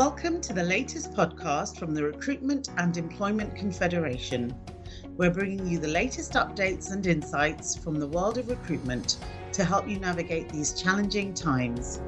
Welcome to the latest podcast from the Recruitment and Employment Confederation. We're bringing you the latest updates and insights from the world of recruitment to help you navigate these challenging times.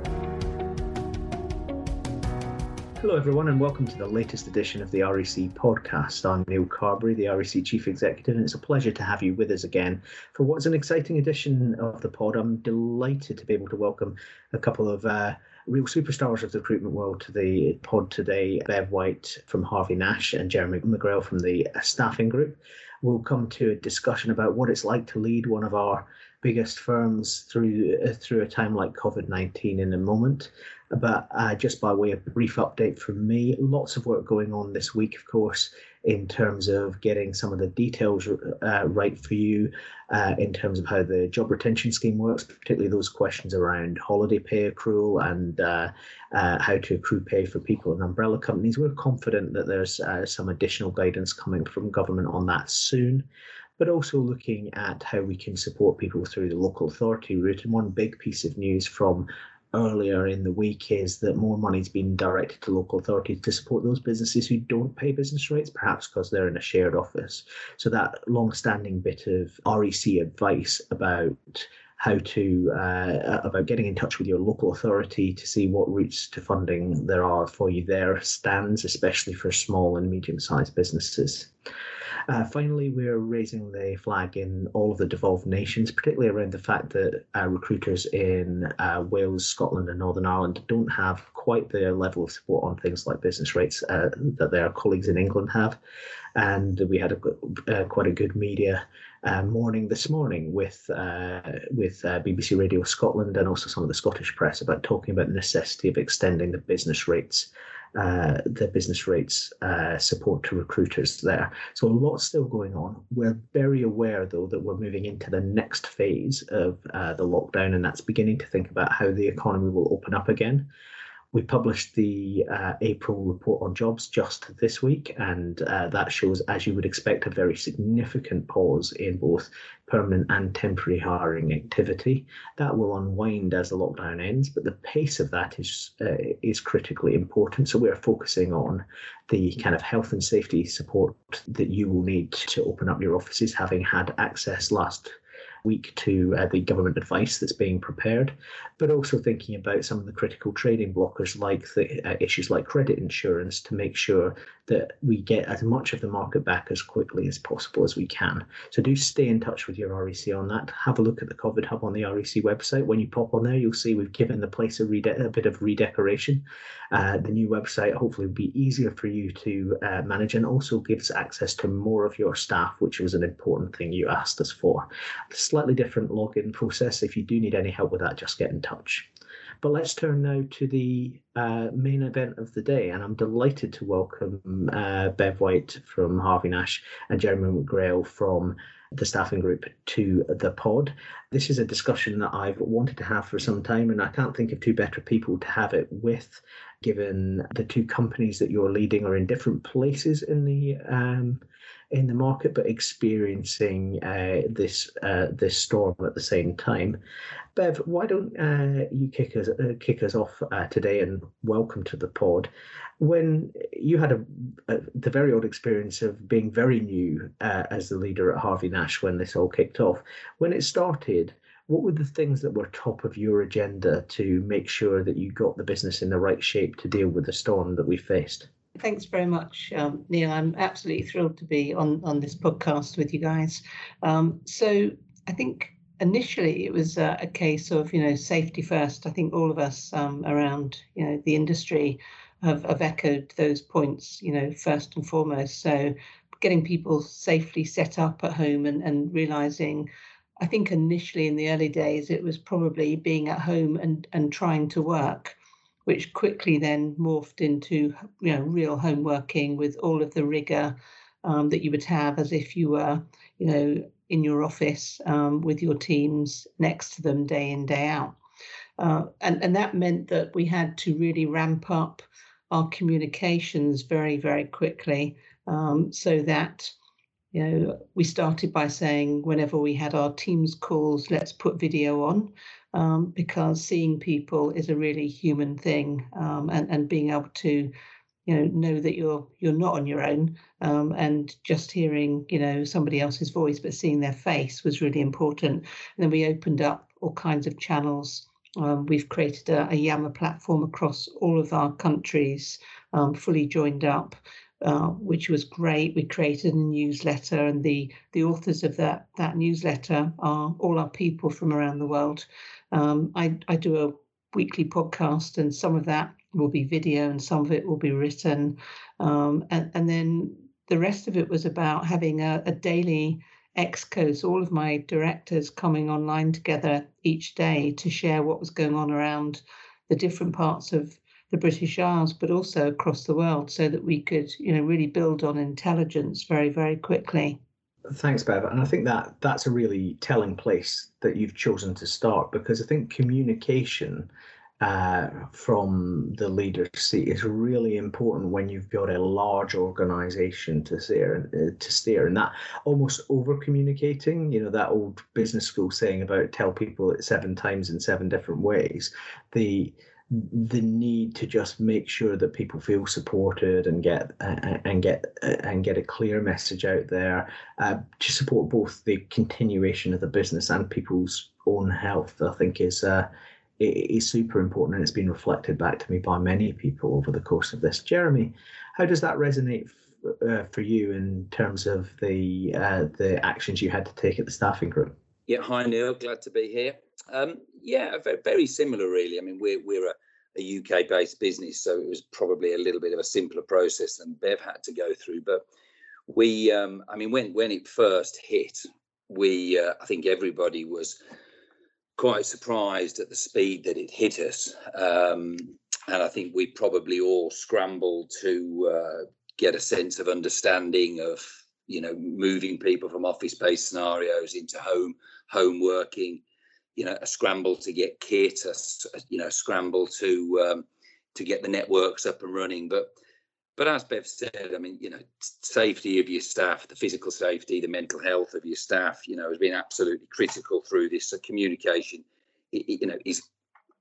Hello, everyone, and welcome to the latest edition of the REC podcast. I'm Neil Carberry, the REC Chief Executive, and it's a pleasure to have you with us again for what's an exciting edition of the pod. I'm delighted to be able to welcome a couple of uh, real superstars of the recruitment world to the pod today Bev White from Harvey Nash and Jeremy McGrail from the staffing group. We'll come to a discussion about what it's like to lead one of our biggest firms through uh, through a time like COVID nineteen in a moment. But uh, just by way of brief update from me, lots of work going on this week, of course, in terms of getting some of the details uh, right for you, uh, in terms of how the job retention scheme works, particularly those questions around holiday pay accrual and uh, uh, how to accrue pay for people in umbrella companies. We're confident that there's uh, some additional guidance coming from government on that soon but also looking at how we can support people through the local authority route. And one big piece of news from earlier in the week is that more money's been directed to local authorities to support those businesses who don't pay business rates, perhaps because they're in a shared office. So that long-standing bit of REC advice about how to uh, about getting in touch with your local authority to see what routes to funding there are for you there stands, especially for small and medium-sized businesses. Uh, finally, we're raising the flag in all of the devolved nations, particularly around the fact that uh, recruiters in uh, Wales, Scotland, and Northern Ireland don't have quite the level of support on things like business rates uh, that their colleagues in England have. And we had a, uh, quite a good media uh, morning this morning with with BBC Radio Scotland and also some of the Scottish press about talking about the necessity of extending the business rates uh, the business rates uh, support to recruiters there. So a lot still going on. We're very aware, though, that we're moving into the next phase of uh, the lockdown, and that's beginning to think about how the economy will open up again. We published the uh, April report on jobs just this week, and uh, that shows, as you would expect, a very significant pause in both permanent and temporary hiring activity. That will unwind as the lockdown ends, but the pace of that is uh, is critically important. So we are focusing on the kind of health and safety support that you will need to open up your offices, having had access last week to uh, the government advice that's being prepared, but also thinking about some of the critical trading blockers like the uh, issues like credit insurance to make sure that we get as much of the market back as quickly as possible as we can. So do stay in touch with your REC on that. Have a look at the COVID Hub on the REC website. When you pop on there, you'll see we've given the place a, rede- a bit of redecoration. Uh, the new website hopefully will be easier for you to uh, manage and also gives access to more of your staff, which was an important thing you asked us for. Slightly different login process. If you do need any help with that, just get in touch. But let's turn now to the uh, main event of the day, and I'm delighted to welcome uh, Bev White from Harvey Nash and Jeremy McGrail from the staffing group to the pod. This is a discussion that I've wanted to have for some time, and I can't think of two better people to have it with, given the two companies that you're leading are in different places in the um, in the market, but experiencing uh, this uh, this storm at the same time. Bev, why don't uh, you kick us uh, kick us off uh, today and welcome to the pod? When you had a, a the very odd experience of being very new uh, as the leader at Harvey Nash when this all kicked off, when it started, what were the things that were top of your agenda to make sure that you got the business in the right shape to deal with the storm that we faced? Thanks very much, um, Neil. I'm absolutely thrilled to be on on this podcast with you guys. Um, so I think initially it was uh, a case of you know safety first. I think all of us um, around you know the industry have, have echoed those points. You know first and foremost. So getting people safely set up at home and and realizing. I think initially in the early days it was probably being at home and and trying to work which quickly then morphed into you know real home working with all of the rigor um, that you would have as if you were you know in your office um, with your teams next to them day in, day out. Uh, and, and that meant that we had to really ramp up our communications very, very quickly um, so that you know we started by saying whenever we had our teams calls let's put video on um, because seeing people is a really human thing, um, and and being able to, you know, know that you're you're not on your own, um, and just hearing you know somebody else's voice but seeing their face was really important. And then we opened up all kinds of channels. Um, we've created a, a Yammer platform across all of our countries, um, fully joined up. Uh, which was great. We created a newsletter, and the the authors of that that newsletter are all our people from around the world. Um, I I do a weekly podcast, and some of that will be video, and some of it will be written, um, and and then the rest of it was about having a, a daily excos, all of my directors coming online together each day to share what was going on around the different parts of the British Isles, but also across the world, so that we could, you know, really build on intelligence very, very quickly. Thanks, Bev. And I think that that's a really telling place that you've chosen to start because I think communication uh, from the leader seat is really important when you've got a large organization to steer uh, to steer and that almost over communicating you know that old business school saying about tell people it seven times in seven different ways the the need to just make sure that people feel supported and get uh, and get uh, and get a clear message out there uh, to support both the continuation of the business and people's own health. I think is uh, is super important, and it's been reflected back to me by many people over the course of this. Jeremy, how does that resonate uh, for you in terms of the uh, the actions you had to take at the staffing group? Yeah, hi Neil, glad to be here. Um, yeah, very similar, really. I mean, we're we're a, a UK based business, so it was probably a little bit of a simpler process than Bev had to go through. But we, um, I mean, when when it first hit, we, uh, I think everybody was quite surprised at the speed that it hit us, um, and I think we probably all scrambled to uh, get a sense of understanding of you know moving people from office based scenarios into home home working you know a scramble to get kit, a, you know scramble to um, to get the networks up and running. But but as Bev said, I mean, you know, safety of your staff, the physical safety, the mental health of your staff, you know, has been absolutely critical through this. So communication, you know, is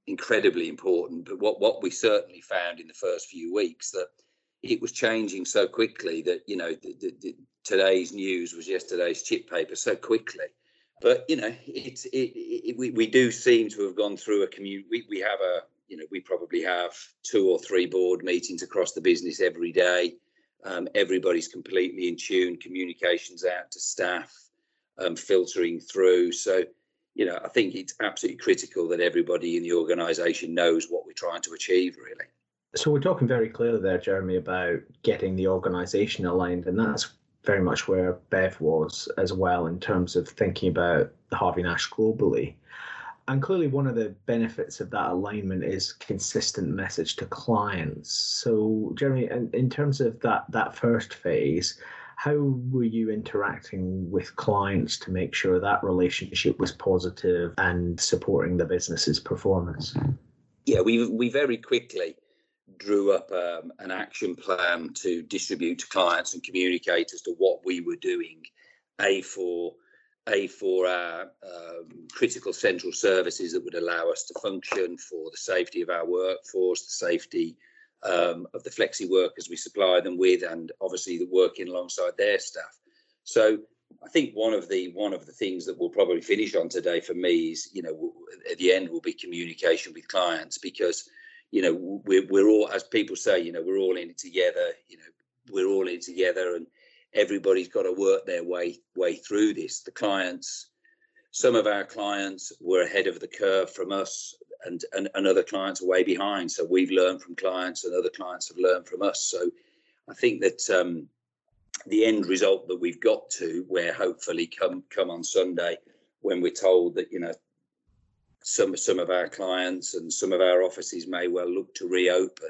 incredibly important. But what what we certainly found in the first few weeks that it was changing so quickly that you know the, the, the, today's news was yesterday's chip paper so quickly but you know, it's it, it, we we do seem to have gone through a community. We, we have a you know we probably have two or three board meetings across the business every day. Um, everybody's completely in tune. Communications out to staff, um, filtering through. So you know, I think it's absolutely critical that everybody in the organisation knows what we're trying to achieve. Really. So we're talking very clearly there, Jeremy, about getting the organisation aligned, and that's very much where Bev was as well in terms of thinking about Harvey Nash globally. And clearly, one of the benefits of that alignment is consistent message to clients. So, Jeremy, in, terms of that that first phase, how were you interacting with clients to make sure that relationship was positive and supporting the business's performance? Yeah, we we very quickly drew up um, an action plan to distribute to clients and communicate as to what we were doing, a for a for our um, critical central services that would allow us to function, for the safety of our workforce, the safety um, of the flexi workers we supply them with, and obviously the working alongside their staff. So I think one of the one of the things that we'll probably finish on today for me is, you know, at the end will be communication with clients because you know we're, we're all as people say you know we're all in it together you know we're all in it together and everybody's got to work their way way through this. The clients some of our clients were ahead of the curve from us and, and, and other clients are way behind. So we've learned from clients and other clients have learned from us. So i think that um, the end result that we've got to where hopefully come come on sunday when we're told that you know some some of our clients and some of our offices may well look to reopen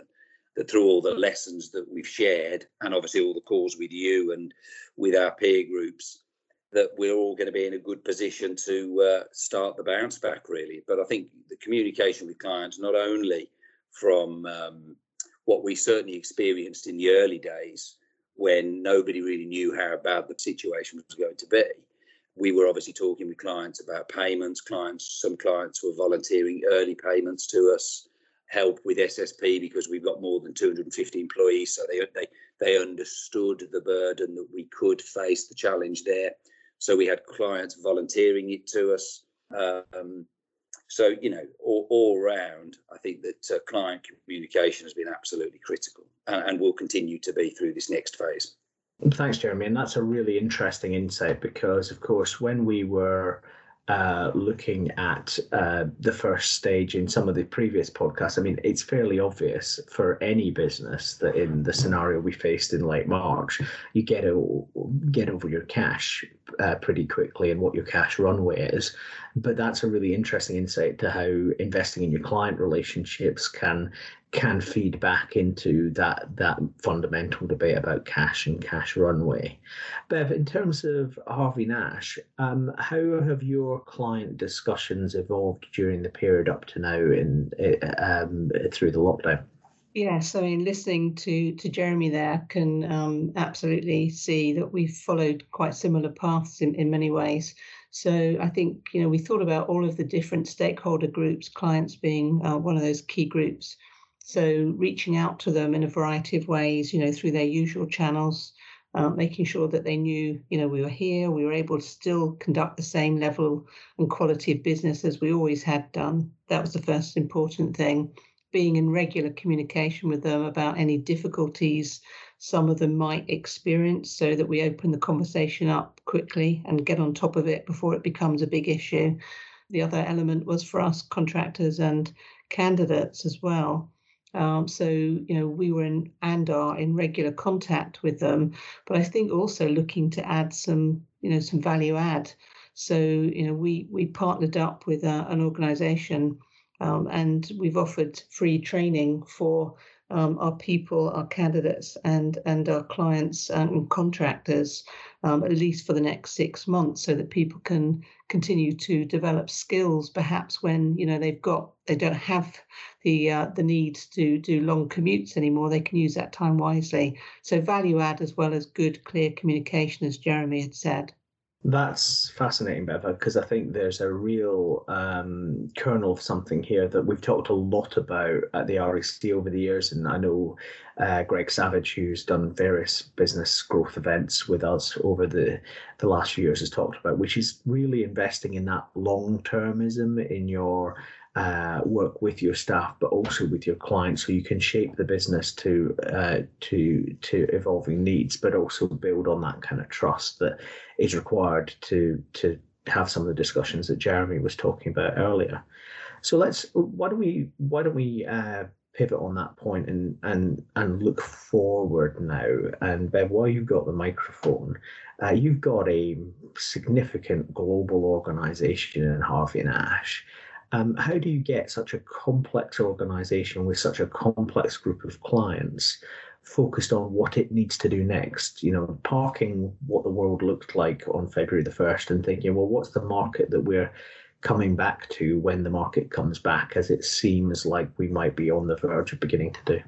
that through all the lessons that we've shared and obviously all the calls with you and with our peer groups that we're all going to be in a good position to uh, start the bounce back really. But i think the communication with clients not only from um, what we certainly experienced in the early days when nobody really knew how bad the situation was going to be we were obviously talking with clients about payments. Clients, some clients were volunteering early payments to us, help with SSP because we've got more than 250 employees, so they they they understood the burden that we could face the challenge there. So we had clients volunteering it to us. Um, so you know, all, all I think that uh, client communication has been absolutely critical, and, and will continue to be through this next phase. Thanks, Jeremy. And that's a really interesting insight because, of course, when we were uh, looking at uh, the first stage in some of the previous podcasts, I mean, it's fairly obvious for any business that in the scenario we faced in late March, you get a, get over your cash uh, pretty quickly and what your cash runway is. But that's a really interesting insight to how investing in your client relationships can can feed back into that that fundamental debate about cash and cash runway. Bev, in terms of Harvey Nash, um, how have your client discussions evolved during the period up to now in um, through the lockdown? Yes, I mean, listening to to Jeremy there can um, absolutely see that we've followed quite similar paths in, in many ways. So I think you know we thought about all of the different stakeholder groups, clients being uh, one of those key groups. So reaching out to them in a variety of ways, you know, through their usual channels, uh, making sure that they knew, you know, we were here, we were able to still conduct the same level and quality of business as we always had done. That was the first important thing. Being in regular communication with them about any difficulties some of them might experience so that we open the conversation up quickly and get on top of it before it becomes a big issue. The other element was for us contractors and candidates as well um, so, you know, we were in and are in regular contact with them, but I think also looking to add some, you know, some value add. So, you know, we we partnered up with uh, an organisation, um, and we've offered free training for um, our people, our candidates, and and our clients and contractors, um, at least for the next six months, so that people can continue to develop skills. Perhaps when you know they've got they don't have the uh, the need to do long commutes anymore, they can use that time wisely. So value add as well as good, clear communication, as Jeremy had said. That's fascinating, Beva, because I think there's a real um, kernel of something here that we've talked a lot about at the REC over the years. And I know uh, Greg Savage, who's done various business growth events with us over the, the last few years, has talked about, which is really investing in that long termism in your uh, work with your staff, but also with your clients, so you can shape the business to uh, to to evolving needs, but also build on that kind of trust that is required to to have some of the discussions that Jeremy was talking about earlier. So let's why don't we why don't we uh, pivot on that point and and and look forward now. And Bev, while you've got the microphone, uh, you've got a significant global organisation in Harvey Nash. Um, how do you get such a complex organization with such a complex group of clients focused on what it needs to do next? You know, parking what the world looked like on February the 1st and thinking, well, what's the market that we're coming back to when the market comes back, as it seems like we might be on the verge of beginning to do?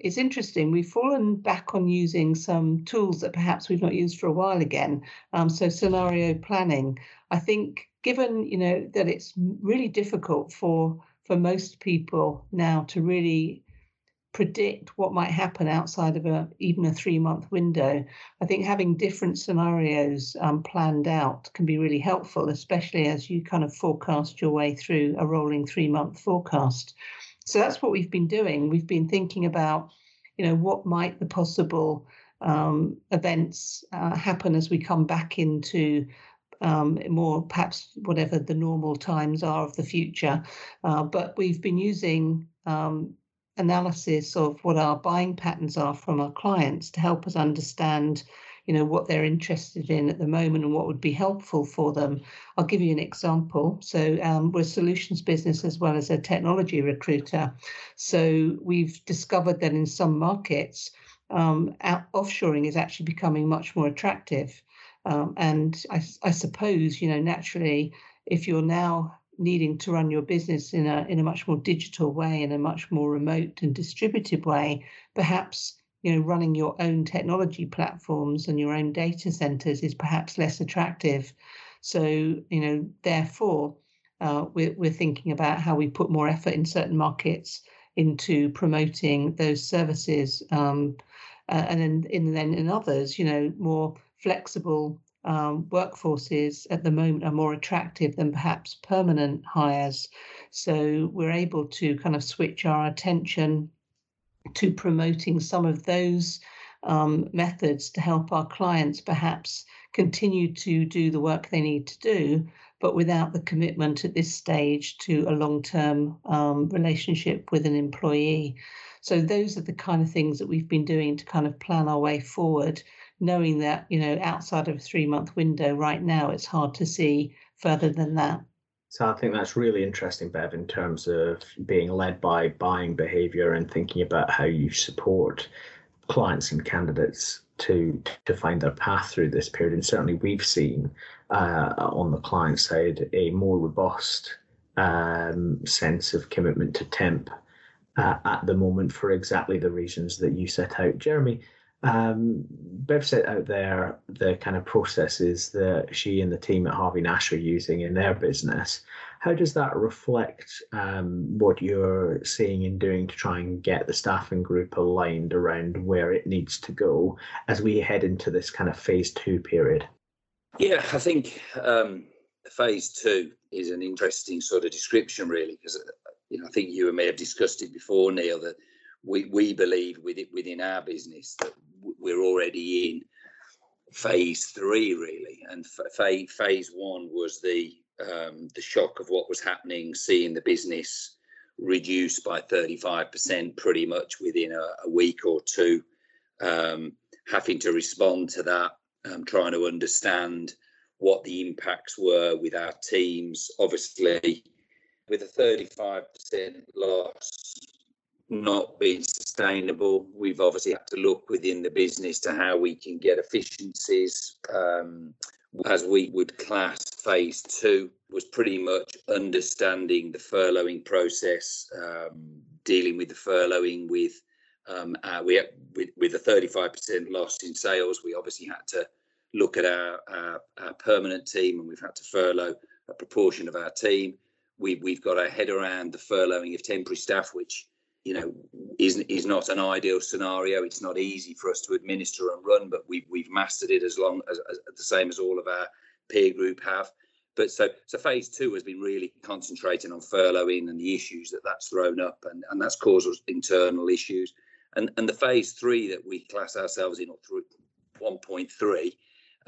It's interesting. We've fallen back on using some tools that perhaps we've not used for a while again. Um, so, scenario planning. I think given you know that it's really difficult for for most people now to really predict what might happen outside of a even a three month window i think having different scenarios um, planned out can be really helpful especially as you kind of forecast your way through a rolling three month forecast. So that's what we've been doing. We've been thinking about you know what might the possible um, events uh, happen as we come back into um, more perhaps whatever the normal times are of the future. Uh, but we've been using um, analysis of what our buying patterns are from our clients to help us understand you know what they're interested in at the moment and what would be helpful for them. I'll give you an example. So um, we're a solutions business as well as a technology recruiter. So we've discovered that in some markets um, offshoring is actually becoming much more attractive um, and I, I suppose, you know, naturally, if you're now needing to run your business in a in a much more digital way, in a much more remote and distributed way, perhaps you know running your own technology platforms and your own data centers is perhaps less attractive. So, you know, therefore, uh, we're, we're thinking about how we put more effort in certain markets into promoting those services. Um, and then in, then in others, you know, more flexible um, workforces at the moment are more attractive than perhaps permanent hires. So we're able to kind of switch our attention to promoting some of those um, methods to help our clients perhaps continue to do the work they need to do, but without the commitment at this stage to a long term um, relationship with an employee. So, those are the kind of things that we've been doing to kind of plan our way forward, knowing that, you know, outside of a three month window right now, it's hard to see further than that. So I think that's really interesting, Bev, in terms of being led by buying behavior and thinking about how you support clients and candidates to to find their path through this period. And certainly, we've seen uh, on the client side a more robust um, sense of commitment to temp uh, at the moment for exactly the reasons that you set out, Jeremy. Um, Bev set out there the kind of processes that she and the team at Harvey Nash are using in their business. How does that reflect um, what you're seeing and doing to try and get the staffing group aligned around where it needs to go as we head into this kind of phase two period? Yeah, I think um, phase two is an interesting sort of description, really, because uh, you know I think you and me have discussed it before, Neil, that we, we believe with it within our business that we're already in phase three really. And phase phase one was the um, the shock of what was happening seeing the business reduce by 35% pretty much within a, a week or two. Um, having to respond to that um, trying to understand what the impacts were with our teams. Obviously with a 35% loss not being sustainable. We've obviously had to look within the business to how we can get efficiencies. Um, as we would class phase two was pretty much understanding the furloughing process, um, dealing with the furloughing with um, uh, we with, with a 35% loss in sales. We obviously had to look at our, our, our permanent team and we've had to furlough a proportion of our team. We, we've got our head around the furloughing of temporary staff, which you know, is is not an ideal scenario. It's not easy for us to administer and run, but we've we've mastered it as long as, as the same as all of our peer group have. But so so phase two has been really concentrating on furloughing and the issues that that's thrown up, and and that's caused us internal issues. And and the phase three that we class ourselves in, or through 1.3,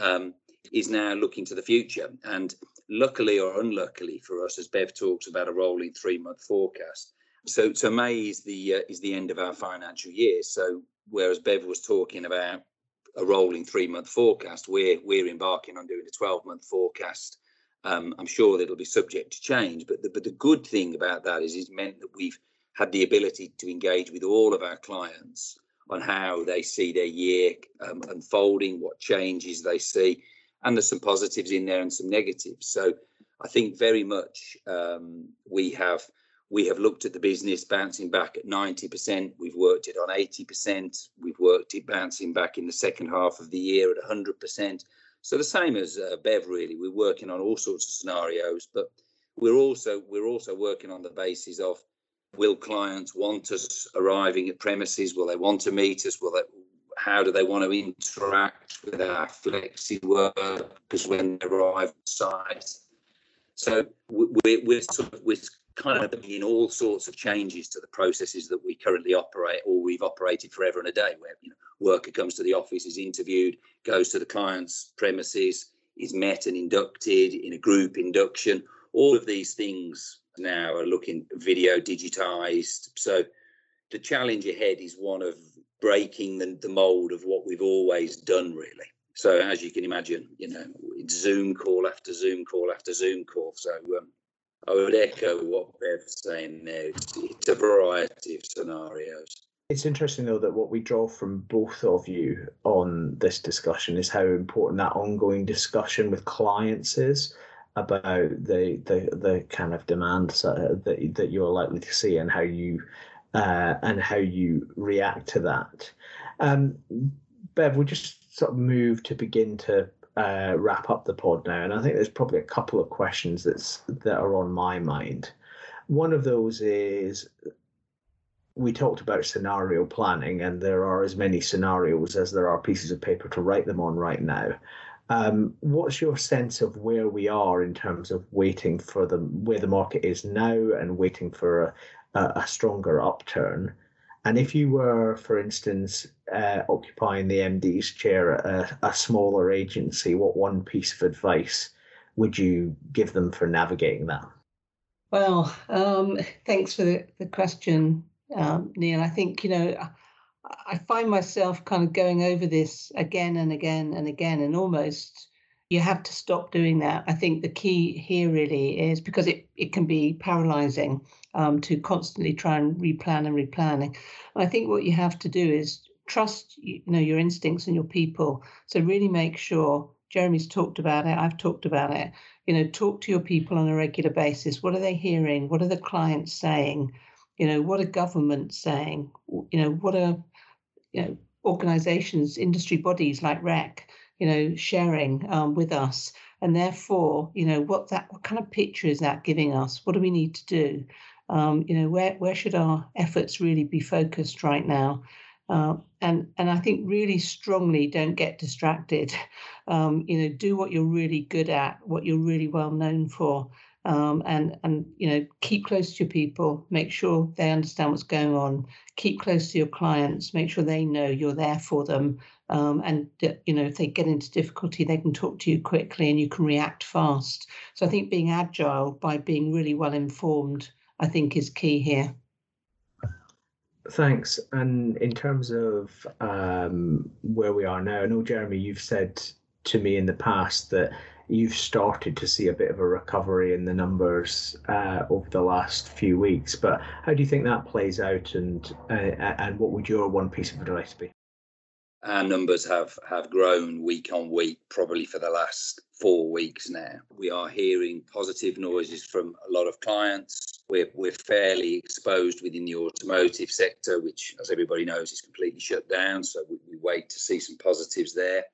um, is now looking to the future. And luckily or unluckily for us, as Bev talks about a rolling three month forecast so, so May is the uh, is the end of our financial year. So, whereas Bev was talking about a rolling three month forecast, we're we're embarking on doing a twelve month forecast. Um, I'm sure that it'll be subject to change, but the, but the good thing about that is it's meant that we've had the ability to engage with all of our clients on how they see their year um, unfolding, what changes they see, and there's some positives in there and some negatives. So I think very much um, we have we have looked at the business bouncing back at 90%. We've worked it on 80%. We've worked it bouncing back in the second half of the year at 100%. So the same as uh, Bev, really. We're working on all sorts of scenarios, but we're also we're also working on the basis of will clients want us arriving at premises? Will they want to meet us? Will they? How do they want to interact with our flexi workers when they arrive on site? So we're, we're sort of we're kind of in all sorts of changes to the processes that we currently operate or we've operated forever and a day where you know worker comes to the office is interviewed goes to the client's premises is met and inducted in a group induction. All of these things now are looking video digitized. So the challenge ahead is one of breaking the, the mold of what we've always done really. So as you can imagine you know it's zoom call after zoom call after zoom call. So um, I would echo what Bev's saying there. It's, a variety of scenarios. It's interesting though that what we draw from both of you on this discussion is how important that ongoing discussion with clients is about the the, the kind of demands that that you're likely to see and how you uh, and how you react to that. Um, Bev, we just sort of move to begin to uh, wrap up the pod now, and I think there's probably a couple of questions that's that are on my mind. One of those is we talked about scenario planning, and there are as many scenarios as there are pieces of paper to write them on right now. Um, what's your sense of where we are in terms of waiting for the where the market is now and waiting for a, a stronger upturn? And if you were, for instance, uh, occupying the MD's chair at a, a, smaller agency, what one piece of advice would you give them for navigating that? Well, um, thanks for the, the question, um, Neil. I think, you know, I find myself kind of going over this again and again and again, and almost you have to stop doing that. I think the key here really is because it, it can be paralyzing um, to constantly try and replan and replan. And I think what you have to do is trust you know your instincts and your people. So really make sure Jeremy's talked about it. I've talked about it. You know, talk to your people on a regular basis. What are they hearing? What are the clients saying? You know, what are governments saying? You know, what are you know organizations, industry bodies like REC, you know, sharing um, with us? And therefore, you know, what that what kind of picture is that giving us? What do we need to do? Um, you know, where where should our efforts really be focused right now? Uh, and and I think really strongly don't get distracted. Um, you know, do what you're really good at, what you're really well known for, um, and and you know, keep close to your people. Make sure they understand what's going on. Keep close to your clients. Make sure they know you're there for them. Um, and you know, if they get into difficulty, they can talk to you quickly, and you can react fast. So I think being agile by being really well informed I think is key here. Thanks. And in terms of um, where we are now, I know, Jeremy, you've said to me in the past that you've started to see a bit of a recovery in the numbers uh, over the last few weeks. But how do you think that plays out, and uh, and what would your one piece of advice be? Our numbers have have grown week on week probably for the last four weeks now. We are hearing positive noises from a lot of clients. We're, we're fairly exposed within the automotive sector which as everybody knows is completely shut down. So we, we wait to see some positives there.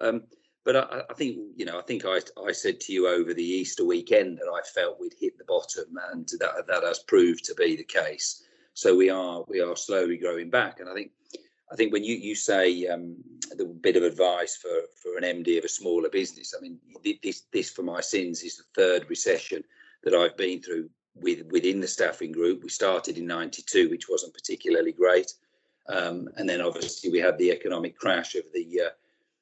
Um, but I, I, think you know i think I, I said to you over the easter weekend that i felt we'd hit the bottom and that, that has proved to be the case. So we are we are slowly growing back. And i think I think when you you say um, the bit of advice for for an MD of a smaller business, I mean this this for my sins is the third recession that I've been through with within the staffing group. We started in '92, which wasn't particularly great, um, and then obviously we had the economic crash of the uh,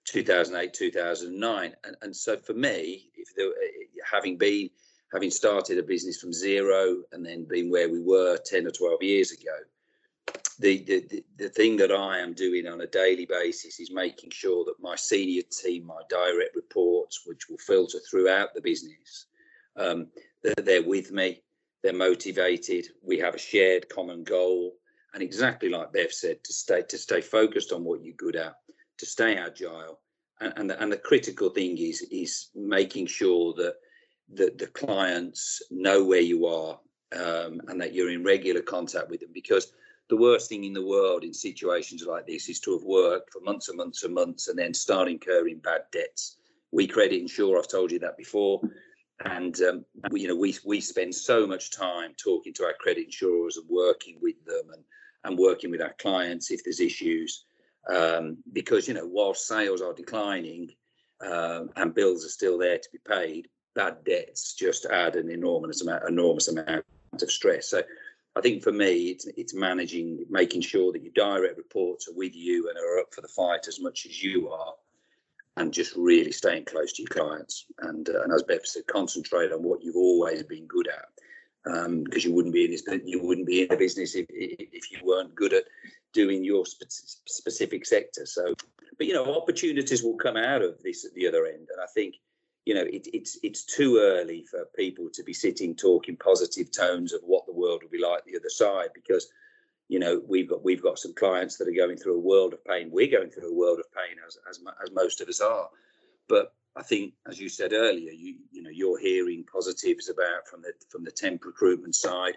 2008 2009, and and so for me, if there, having been having started a business from zero and then being where we were 10 or 12 years ago the, the, the thing that I am doing on a daily basis is making sure that my senior team, my direct reports, which will filter throughout the business, um, that they're with me, they're motivated, we have a shared common goal, and exactly like Bev said, to stay to stay focused on what you're good at, to stay agile, and and the, and the critical thing is is making sure that that the clients know where you are um, and that you're in regular contact with them because the worst thing in the world in situations like this is to have worked for months and months and months and then start incurring bad debts. We credit insure, I've told you that before. And um, we, you know, we we spend so much time talking to our credit insurers and working with them and and working with our clients if there's issues. Um, because you know, while sales are declining uh, and bills are still there to be paid, bad debts just add an enormous amount enormous amount of stress. So I think for me, it's it's managing, making sure that your direct reports are with you and are up for the fight as much as you are, and just really staying close to your clients. And uh, and as Bev said, concentrate on what you've always been good at, because um, you wouldn't be in this, you wouldn't be in the business if if you weren't good at doing your spe- specific sector. So, but you know, opportunities will come out of this at the other end, and I think you know, it, it's it's too early for people to be sitting talking positive tones of what the world will be like the other side because, you know, we've got we've got some clients that are going through a world of pain. We're going through a world of pain as as as most of us are, but I think, as you said earlier, you you know you're hearing positives about from the from the temp recruitment side,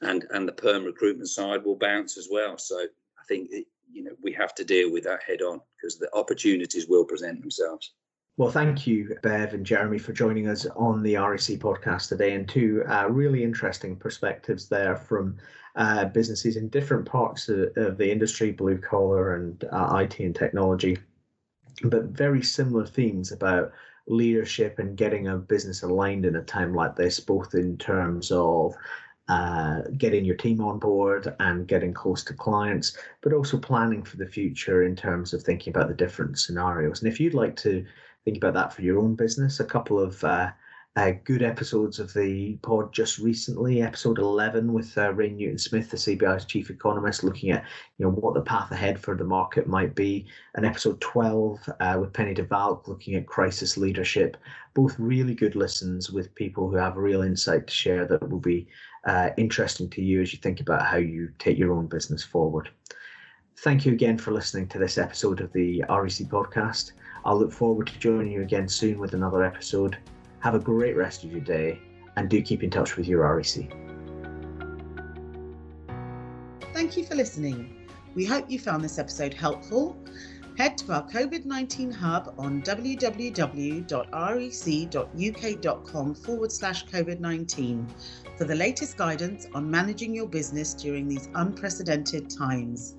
and and the perm recruitment side will bounce as well. So I think it, you know we have to deal with that head on because the opportunities will present themselves. Well, thank you, Bev and Jeremy, for joining us on the REC podcast today, and two uh, really interesting perspectives there from uh, businesses in different parts of, of the industry, blue collar and uh, IT and technology, but very similar themes about leadership and getting a business aligned in a time like this, both in terms of uh, getting your team on board and getting close to clients, but also planning for the future in terms of thinking about the different scenarios. And if you'd like to think about that for your own business. A couple of uh, uh, good episodes of the pod just recently. Episode 11 with uh, Rain Newton Smith, the CBI's chief economist, looking at you know what the path ahead for the market might be. And episode 12 uh, with Penny de Valk, looking at crisis leadership. Both really good listens with people who have real insight to share that will be uh, interesting to you as you think about how you take your own business forward. Thank you again for listening to this episode of the REC podcast. I'll look forward to joining you again soon with another episode. Have a great rest of your day and do keep in touch with your REC. Thank you for listening. We hope you found this episode helpful. Head to our COVID 19 hub on www.rec.uk.com forward slash COVID 19 for the latest guidance on managing your business during these unprecedented times.